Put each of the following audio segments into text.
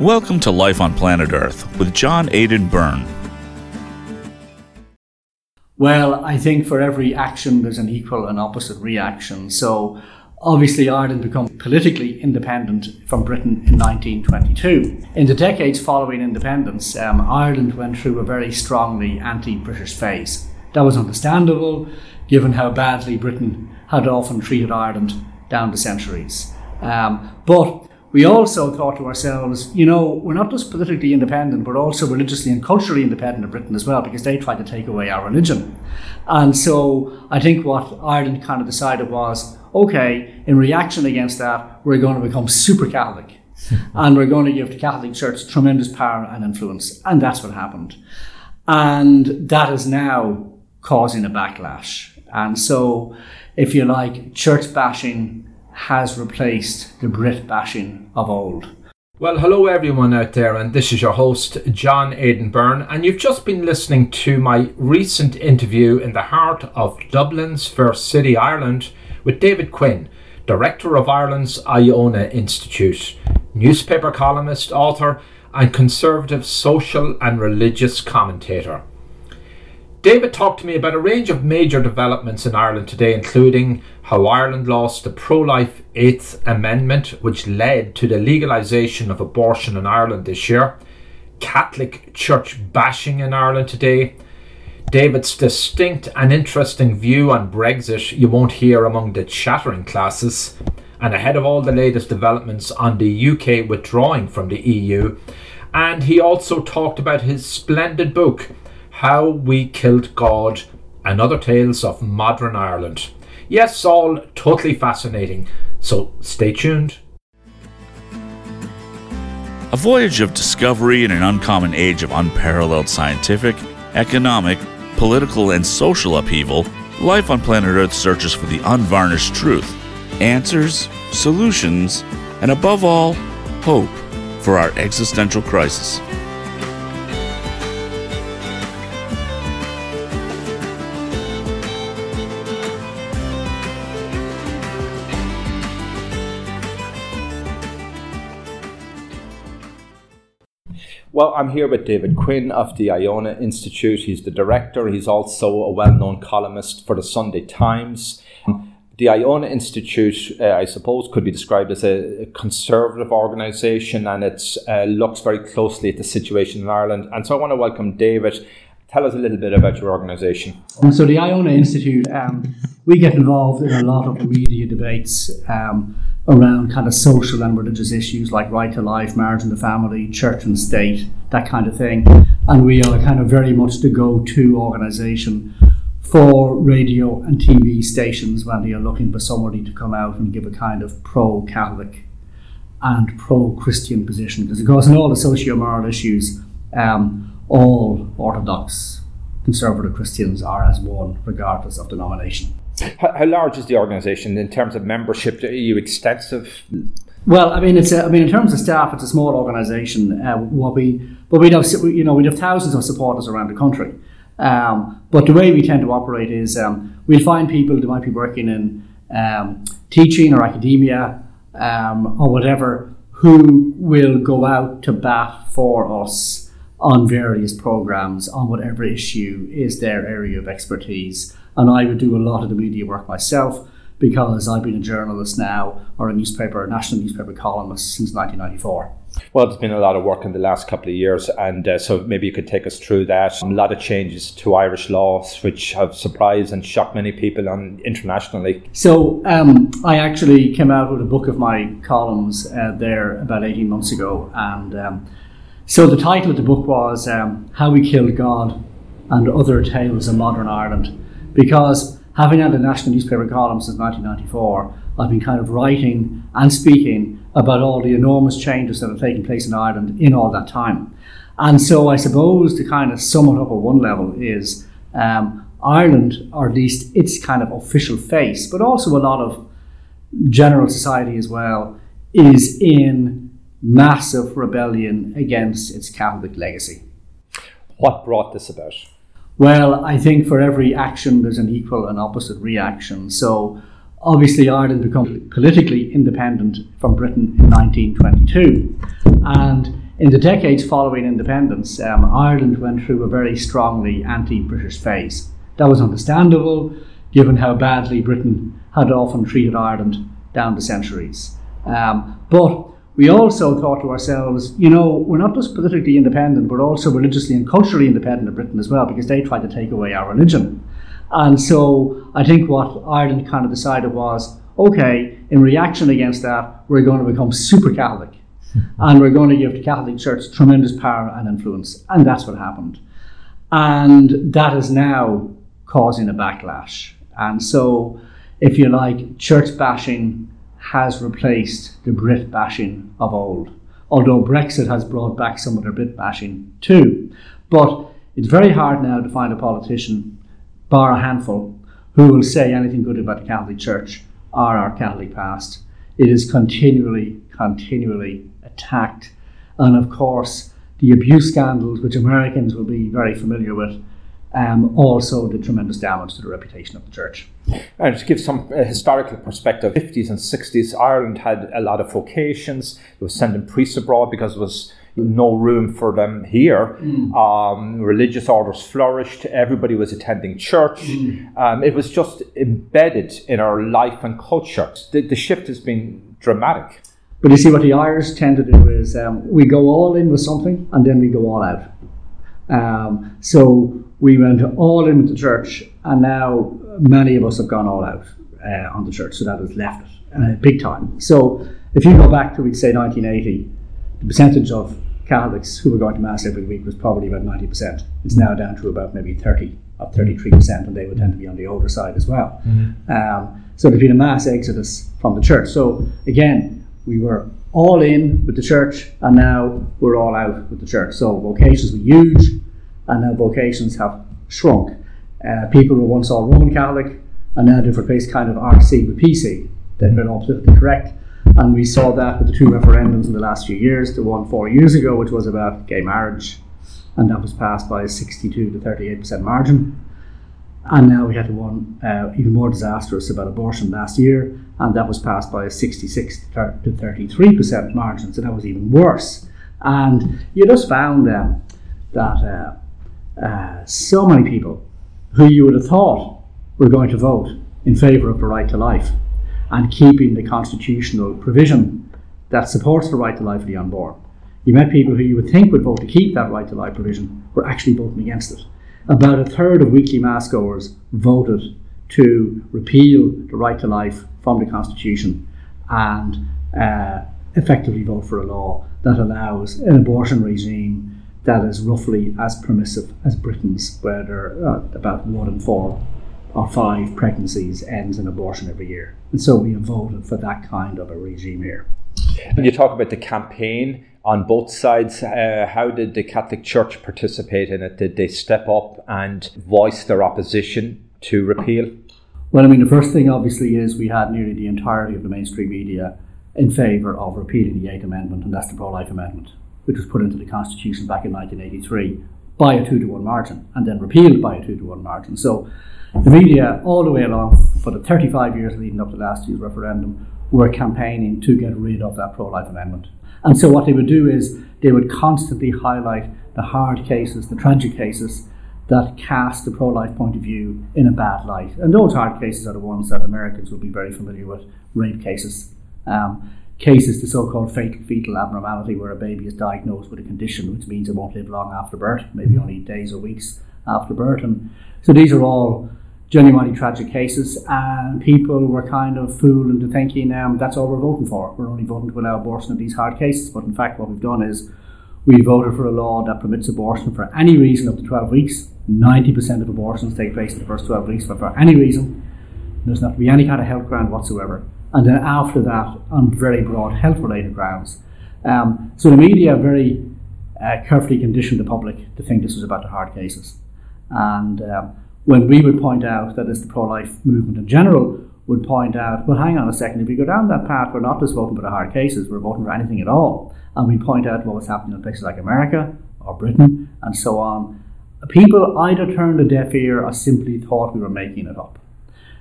Welcome to Life on Planet Earth with John Aidan Byrne. Well, I think for every action there's an equal and opposite reaction. So obviously Ireland became politically independent from Britain in 1922. In the decades following independence, um, Ireland went through a very strongly anti-British phase. That was understandable, given how badly Britain had often treated Ireland down the centuries. Um, but we also thought to ourselves, you know, we're not just politically independent, but also religiously and culturally independent of Britain as well, because they tried to take away our religion. And so I think what Ireland kind of decided was, okay, in reaction against that, we're going to become super Catholic. and we're going to give the Catholic Church tremendous power and influence. And that's what happened. And that is now causing a backlash. And so, if you like, church bashing has replaced the Brit bashing of old. Well, hello everyone out there, and this is your host, John Aidan Byrne, and you've just been listening to my recent interview in the heart of Dublin's First City, Ireland, with David Quinn, Director of Ireland's Iona Institute, newspaper columnist, author, and conservative social and religious commentator. David talked to me about a range of major developments in Ireland today, including how Ireland lost the pro life Eighth Amendment, which led to the legalisation of abortion in Ireland this year, Catholic church bashing in Ireland today, David's distinct and interesting view on Brexit you won't hear among the chattering classes, and ahead of all the latest developments on the UK withdrawing from the EU. And he also talked about his splendid book, How We Killed God and Other Tales of Modern Ireland. Yes, all totally fascinating. So stay tuned. A voyage of discovery in an uncommon age of unparalleled scientific, economic, political, and social upheaval, life on planet Earth searches for the unvarnished truth, answers, solutions, and above all, hope for our existential crisis. Well, I'm here with David Quinn of the Iona Institute. He's the director. He's also a well known columnist for the Sunday Times. The Iona Institute, uh, I suppose, could be described as a conservative organisation and it uh, looks very closely at the situation in Ireland. And so I want to welcome David. Tell us a little bit about your organisation. So, the Iona Institute, um, we get involved in a lot of media debates. Um, around kind of social and religious issues like right to life, marriage and the family, church and state, that kind of thing. And we are kind of very much the go to organisation for radio and TV stations when they are looking for somebody to come out and give a kind of pro Catholic and pro Christian position. Because, of course, in all the socio moral issues, um, all Orthodox conservative Christians are as one, regardless of denomination. How, how large is the organisation in terms of membership? Are you extensive? Well, I mean, it's a, I mean, in terms of staff, it's a small organisation. Uh, what we, but we have, you know, we have thousands of supporters around the country. Um, but the way we tend to operate is um, we'll find people that might be working in um, teaching or academia um, or whatever who will go out to bat for us on various programs on whatever issue is their area of expertise. And I would do a lot of the media work myself because I've been a journalist now or a newspaper, a national newspaper columnist since 1994. Well, there's been a lot of work in the last couple of years, and uh, so maybe you could take us through that. A lot of changes to Irish laws, which have surprised and shocked many people on internationally. So, um, I actually came out with a book of my columns uh, there about 18 months ago, and um, so the title of the book was um, How We Killed God and Other Tales of Modern Ireland because having had a national newspaper column since 1994, I've been kind of writing and speaking about all the enormous changes that have taken place in Ireland in all that time. And so I suppose to kind of sum it up at one level is um, Ireland, or at least its kind of official face, but also a lot of general society as well, is in massive rebellion against its Catholic legacy. What brought this about? Well, I think for every action there's an equal and opposite reaction. So obviously Ireland became politically independent from Britain in 1922. And in the decades following independence, um, Ireland went through a very strongly anti British phase. That was understandable given how badly Britain had often treated Ireland down the centuries. Um, but we also thought to ourselves, you know, we're not just politically independent, we're also religiously and culturally independent of Britain as well, because they tried to take away our religion. And so I think what Ireland kind of decided was, okay, in reaction against that, we're going to become super Catholic. and we're going to give the Catholic Church tremendous power and influence. And that's what happened. And that is now causing a backlash. And so, if you like, church bashing has replaced the Brit bashing of old. Although Brexit has brought back some of the Brit bashing too. But it's very hard now to find a politician, bar a handful, who will say anything good about the Catholic Church or our Catholic past. It is continually, continually attacked. And of course, the abuse scandals, which Americans will be very familiar with, um, also did tremendous damage to the reputation of the church. And to give some uh, historical perspective, 50s and 60s, Ireland had a lot of vocations. It was sending priests abroad because there was no room for them here. Mm. Um, religious orders flourished. Everybody was attending church. Mm. Um, it was just embedded in our life and culture. The, the, shift has been dramatic. But you see, what the Irish tend to do is um, we go all in with something and then we go all out. Um, so we went all in with the church, and now many of us have gone all out uh, on the church, so that has left it uh, big time. So if you go back to, we'd say, 1980, the percentage of Catholics who were going to Mass every week was probably about 90%. It's now down to about maybe 30 or 33%, and they would tend to be on the older side as well. Mm-hmm. Um, so there's been a mass exodus from the church. So again, we were all in with the church, and now we're all out with the church. So vocations were huge and now vocations have shrunk. Uh, people were once all Roman Catholic, and now they've replaced kind of RC with PC. They've been all politically correct. And we saw that with the two referendums in the last few years. The one four years ago, which was about gay marriage, and that was passed by a 62 to 38% margin. And now we had the one uh, even more disastrous about abortion last year, and that was passed by a 66 to 33% margin, so that was even worse. And you just found um, that uh, uh, so many people who you would have thought were going to vote in favour of the right to life and keeping the constitutional provision that supports the right to life of the unborn. You met people who you would think would vote to keep that right to life provision were actually voting against it. About a third of weekly mass goers voted to repeal the right to life from the Constitution and uh, effectively vote for a law that allows an abortion regime that is roughly as permissive as Britain's, where there are about one in four or five pregnancies ends in abortion every year. And so we have voted for that kind of a regime here. When you talk about the campaign on both sides, uh, how did the Catholic Church participate in it? Did they step up and voice their opposition to repeal? Well, I mean, the first thing obviously is we had nearly the entirety of the mainstream media in favour of repealing the Eighth Amendment, and that's the pro life amendment which was put into the Constitution back in 1983 by a two to one margin and then repealed by a two to one margin. So the media, all the way along for the 35 years leading up to last year's referendum, were campaigning to get rid of that pro life amendment. And so what they would do is they would constantly highlight the hard cases, the tragic cases that cast the pro life point of view in a bad light. And those hard cases are the ones that Americans will be very familiar with rape cases. Um, cases, the so-called fetal, fetal abnormality, where a baby is diagnosed with a condition, which means it won't live long after birth, maybe only days or weeks after birth. And so these are all genuinely tragic cases, and people were kind of fooled into thinking um, that's all we're voting for. We're only voting to allow abortion in these hard cases. But in fact, what we've done is we voted for a law that permits abortion for any reason up to 12 weeks. 90% of abortions take place in the first 12 weeks, but for any reason, there's not to be any kind of health ground whatsoever and then after that on very broad health related grounds. Um, so the media very uh, carefully conditioned the public to think this was about the hard cases. And um, when we would point out that it's the pro life movement in general would point out, well, hang on a second, if we go down that path, we're not just voting for the hard cases, we're voting for anything at all. And we point out what was happening in places like America or Britain and so on. People either turned a deaf ear or simply thought we were making it up.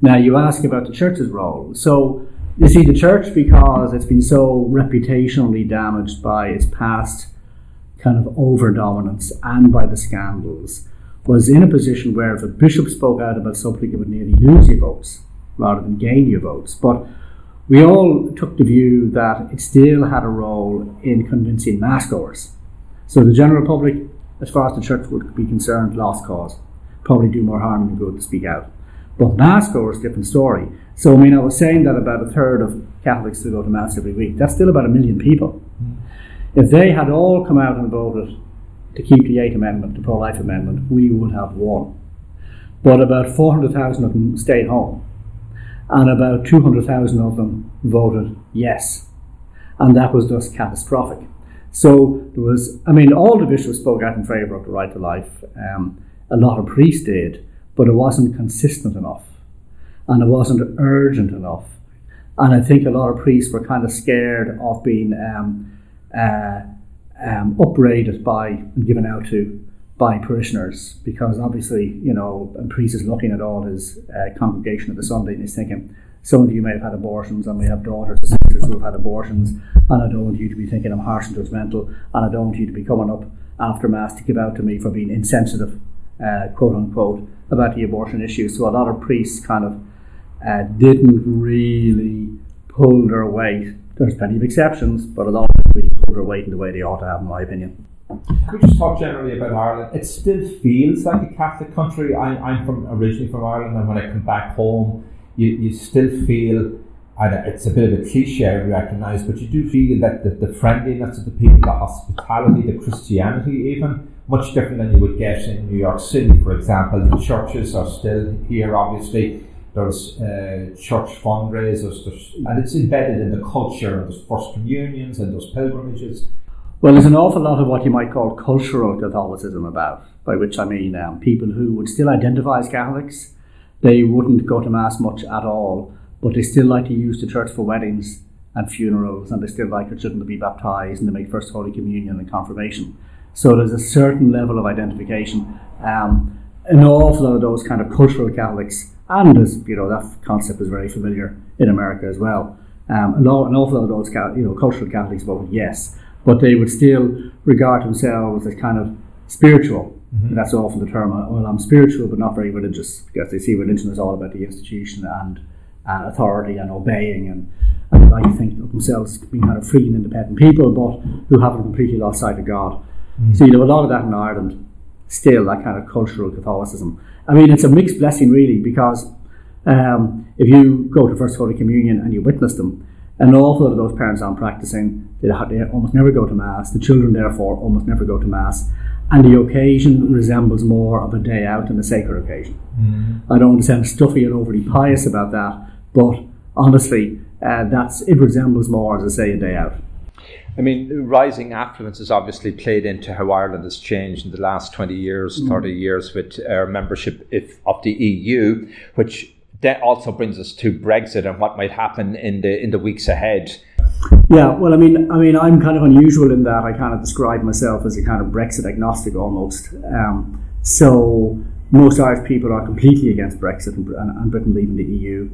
Now, you ask about the church's role. So, you see, the church, because it's been so reputationally damaged by its past kind of over dominance and by the scandals, was in a position where if a bishop spoke out about something, it would nearly lose your votes rather than gain your votes. But we all took the view that it still had a role in convincing mass goers. So the general public, as far as the church would be concerned, lost cause. Probably do more harm than good to speak out. But mass goers, different story. So I mean, I was saying that about a third of Catholics who go to mass every week. That's still about a million people. Mm. If they had all come out and voted to keep the Eighth Amendment, the pro-life amendment, we would have won. But about 400,000 of them stayed home and about 200,000 of them voted yes. And that was just catastrophic. So there was, I mean, all the bishops spoke out in favour of the right to life. Um, a lot of priests did, but it wasn't consistent enough and it wasn't urgent enough. And I think a lot of priests were kind of scared of being um, uh, um, upbraided by and given out to by parishioners because obviously, you know, a priest is looking at all his uh, congregation of the Sunday and he's thinking, some of you may have had abortions and we have daughters and sisters who have had abortions and I don't want you to be thinking I'm harsh and judgmental and I don't want you to be coming up after Mass to give out to me for being insensitive, uh, quote unquote, about the abortion issue. So a lot of priests kind of uh, didn't really pull their weight. There's plenty of exceptions, but a lot of them really pulled their weight in the way they ought to have, in my opinion. Could we just talk generally about Ireland? It still feels like a Catholic country. I, I'm from originally from Ireland, and when I come back home, you, you still feel, and it's a bit of a cliche, I recognise, but you do feel that the, the friendliness of the people, the hospitality, the Christianity, even much different than you would get in New York City, for example. The churches are still here, obviously. There's uh, church fundraisers, and it's embedded in the culture. There's first communions and those pilgrimages. Well, there's an awful lot of what you might call cultural Catholicism about, by which I mean um, people who would still identify as Catholics. They wouldn't go to Mass much at all, but they still like to use the church for weddings and funerals, and they still like children to be baptized and to make First Holy Communion and confirmation. So there's a certain level of identification. Um, an awful lot of those kind of cultural Catholics, and as you know, that concept is very familiar in America as well. Um, an, awful lot of those, you know, cultural Catholics vote yes but they would still regard themselves as kind of spiritual. Mm-hmm. That's often the term. Well, I'm spiritual, but not very religious, because they see religion as all about the institution and, and authority and obeying, and, and they like to think of themselves being kind of free and independent people, but who haven't completely lost sight of God. Mm-hmm. So you know a lot of that in Ireland, still that kind of cultural Catholicism. I mean, it's a mixed blessing, really, because um, if you go to First Holy Communion and you witness them, an awful lot of those parents aren't practicing. They, they almost never go to Mass. The children, therefore, almost never go to Mass. And the occasion resembles more of a day out than a sacred occasion. Mm-hmm. I don't want to sound stuffy and overly pious about that, but honestly, uh, that's it resembles more, as I say, a day out. I mean, rising affluence has obviously played into how Ireland has changed in the last 20 years, mm. 30 years with our membership if, of the EU, which that also brings us to Brexit and what might happen in the in the weeks ahead. Yeah, well, I mean, I mean, I'm kind of unusual in that I kind of describe myself as a kind of Brexit agnostic almost. Um, so most Irish people are completely against Brexit and, and Britain leaving the EU.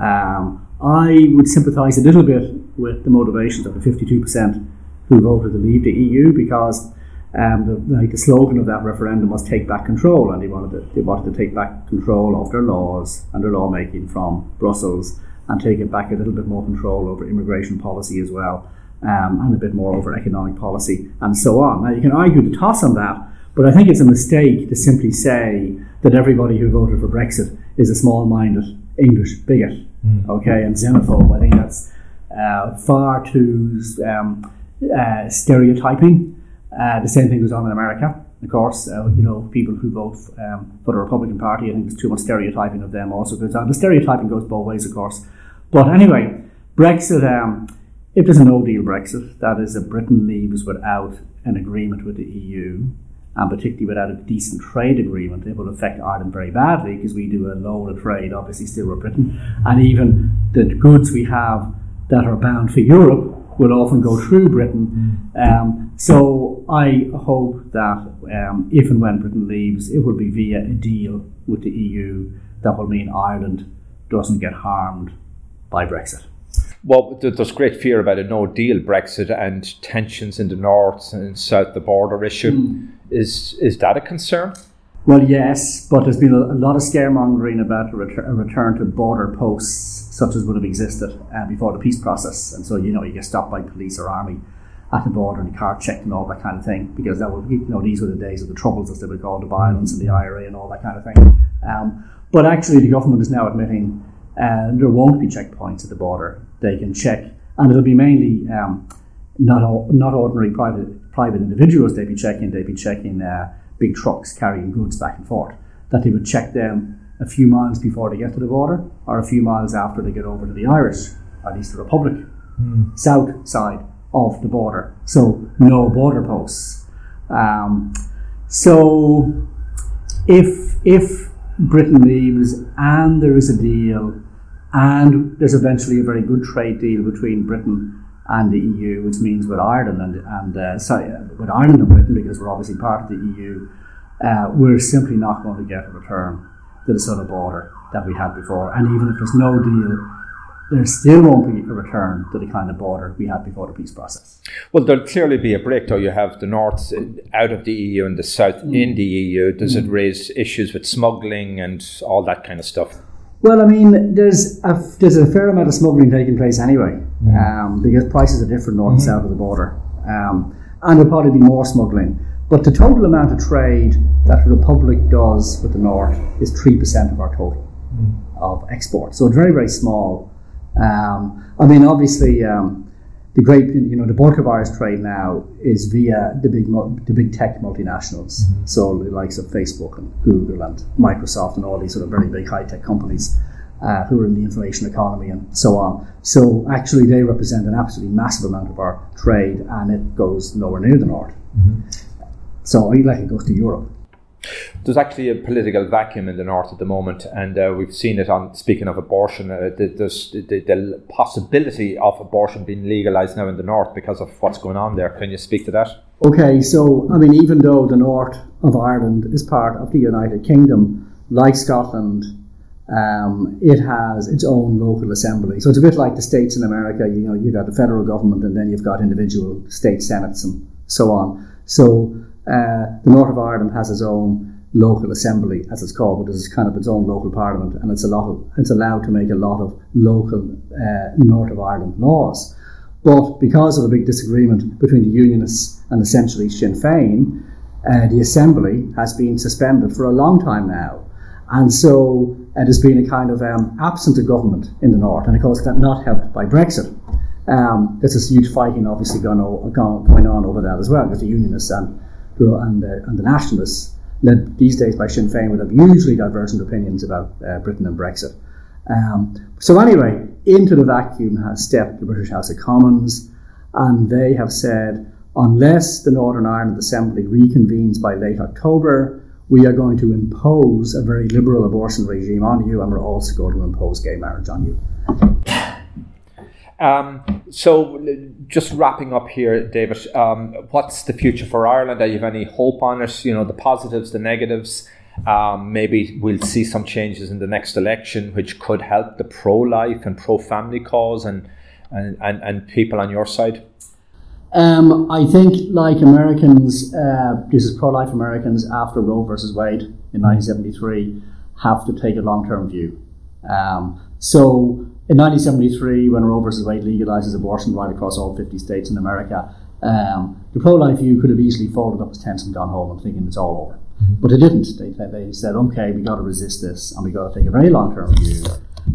Um, I would sympathise a little bit with the motivations of the 52% who voted to leave the EU because um, the, like the slogan of that referendum was "Take back control," and they wanted to, they wanted to take back control of their laws and their lawmaking from Brussels, and take it back a little bit more control over immigration policy as well, um, and a bit more over economic policy, and so on. Now you can argue the toss on that, but I think it's a mistake to simply say that everybody who voted for Brexit is a small-minded English bigot, mm. okay, and xenophobe. I think that's uh, far too um, uh, stereotyping. Uh, the same thing goes on in America, of course. Uh, you know, people who vote um, for the Republican Party, I think there's too much stereotyping of them also goes on. The stereotyping goes both ways, of course. But anyway, Brexit, um, if there's a no deal Brexit, that is, if Britain leaves without an agreement with the EU, and particularly without a decent trade agreement, it will affect Ireland very badly because we do a load of trade, obviously, still with Britain. And even the goods we have that are bound for Europe will often go through Britain. Mm. Um, so I hope that um, if and when Britain leaves, it will be via a deal with the EU that will mean Ireland doesn't get harmed by Brexit. Well, there's great fear about a no deal Brexit and tensions in the north and south, the border issue. Mm. Is, is that a concern? Well, yes, but there's been a, a lot of scaremongering about a, retur- a, return to border posts such as would have existed uh, before the peace process. And so, you know, you get stopped by police or army at the border and car checked and all that kind of thing because that was, you know, these were the days of the troubles, as they would call the violence and the IRA and all that kind of thing. Um, but actually, the government is now admitting uh, there won't be checkpoints at the border. They can check, and it'll be mainly um, not all, not ordinary private private individuals. They'd be checking. They'd be checking uh, big trucks carrying goods back and forth. That they would check them a few miles before they get to the border, or a few miles after they get over to the Irish, or at least the Republic, mm. south side of the border. So no border posts. Um, so if if Britain leaves and there is a deal and there's eventually a very good trade deal between Britain and the EU, which means with Ireland and, and uh, sorry, with Ireland and Britain, because we're obviously part of the EU, uh, we're simply not going to get a return to the sort of border that we had before. And even if there's no deal, there still won't be a return to the kind of border we had before the peace process. Well, there'll clearly be a break, though. You have the north out of the EU and the south mm. in the EU. Does mm. it raise issues with smuggling and all that kind of stuff? Well, I mean, there's a, there's a fair amount of smuggling taking place anyway, mm. um, because prices are different north and mm. south of the border. Um, and there'll probably be more smuggling. But the total amount of trade that the Republic does with the North is 3% of our total mm. of exports. So it's very, very small. Um, I mean, obviously, um, the great, you know, the bulk of Irish trade now is via the big, the big tech multinationals. Mm-hmm. So the likes of Facebook and Google and Microsoft and all these sort of very big high tech companies uh, who are in the information economy and so on. So actually, they represent an absolutely massive amount of our trade, and it goes nowhere near the north. Mm-hmm. So I like it goes to Europe. There's actually a political vacuum in the north at the moment, and uh, we've seen it on. Speaking of abortion, uh, the, the, the, possibility of abortion being legalised now in the north because of what's going on there. Can you speak to that? Okay, so I mean, even though the north of Ireland is part of the United Kingdom, like Scotland, um, it has its own local assembly. So it's a bit like the states in America. You know, you've got the federal government, and then you've got individual state senates and so on. So uh, the North of Ireland has its own local assembly, as it's called, but it's kind of its own local parliament, and it's a lot of it's allowed to make a lot of local uh, North of Ireland laws. But because of a big disagreement between the Unionists and essentially Sinn Féin, uh, the assembly has been suspended for a long time now, and so it has been a kind of um, absent of government in the north, and of course that not helped by Brexit. Um, there's this huge fighting obviously going, on, going on over that as well, because the Unionists and and, uh, and the nationalists, led these days by Sinn Féin, would have hugely divergent opinions about uh, Britain and Brexit. Um, so anyway, into the vacuum has stepped the British House of Commons, and they have said, unless the Northern Ireland Assembly reconvenes by late October, we are going to impose a very liberal abortion regime on you, and we're also going to impose gay marriage on you. Um, so, just wrapping up here, David, um, what's the future for Ireland? Do you have any hope on it? You know, the positives, the negatives. Um, maybe we'll see some changes in the next election, which could help the pro-life and pro-family cause and and, and, and people on your side. Um, I think, like Americans, uh, this is pro-life Americans after Roe versus Wade in 1973, have to take a long-term view. Um, so in 1973, when Roe v. Wade legalizes abortion right across all 50 states in America, um, the pro-life view could have easily folded up its tents and gone home and thinking it's all over. Mm-hmm. But it didn't. They, they said, okay, we've got to resist this and we've got to take a very long-term view.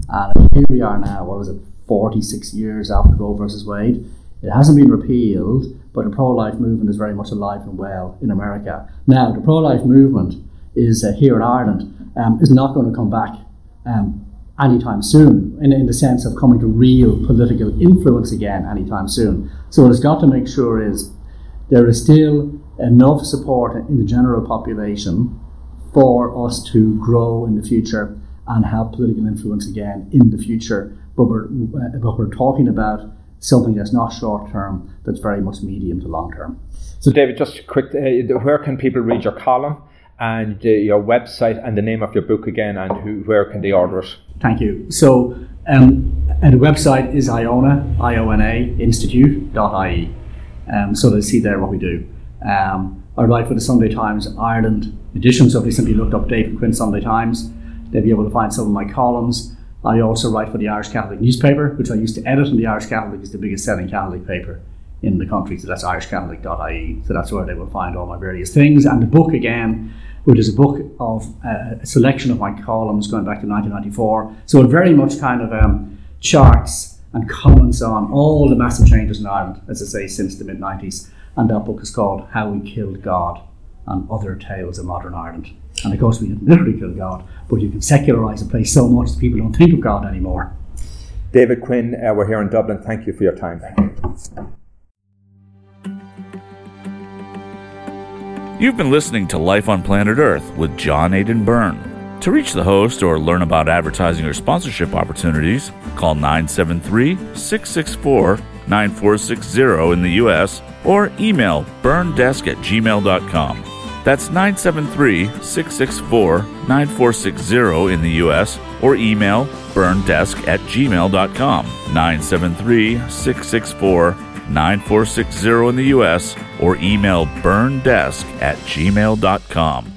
And here we are now. What was it? 46 years after Roe v. Wade. It hasn't been repealed, but the pro-life movement is very much alive and well in America. Now, the pro-life movement is uh, here in Ireland um, is not going to come back um, anytime soon, in, in the sense of coming to real political influence again anytime soon. So what it's got to make sure is there is still enough support in the general population for us to grow in the future and have political influence again in the future. But we're, uh, but we're talking about something that's not short term, that's very much medium to long term. So, David, just quick, uh, where can people read your column? and uh, your website and the name of your book again and who, where can they order it? Thank you. So Um, the website is Iona, I-O-N-A, institute.ie. Um, so they see there what we do. Um, I write for the Sunday Times Ireland edition, so if they simply looked up David Quinn Sunday Times, they'll be able to find some of my columns. I also write for the Irish Catholic newspaper, which I used to edit, and the Irish Catholic is the biggest selling Catholic paper in the country. So that's irishcatholic.ie. So that's where they will find all my various things. And the book, again, which is a book of uh, a selection of my columns going back to 1994. So it very much kind of um, charts and comments on all the massive changes in Ireland, as I say, since the mid 90s. And that book is called How We Killed God and Other Tales of Modern Ireland. And of course, we didn't literally kill God, but you can secularize a place so much that people don't think of God anymore. David Quinn, uh, we're here in Dublin. Thank you for your time. You've been listening to Life on Planet Earth with John Aidan Byrne. To reach the host or learn about advertising or sponsorship opportunities, call 973 664 9460 in the U.S. or email byrnedesk at gmail.com. That's 973 664 9460 in the US or email byrnedesk at gmail.com. 973 664 9460 in the US or email byrnedesk at gmail.com.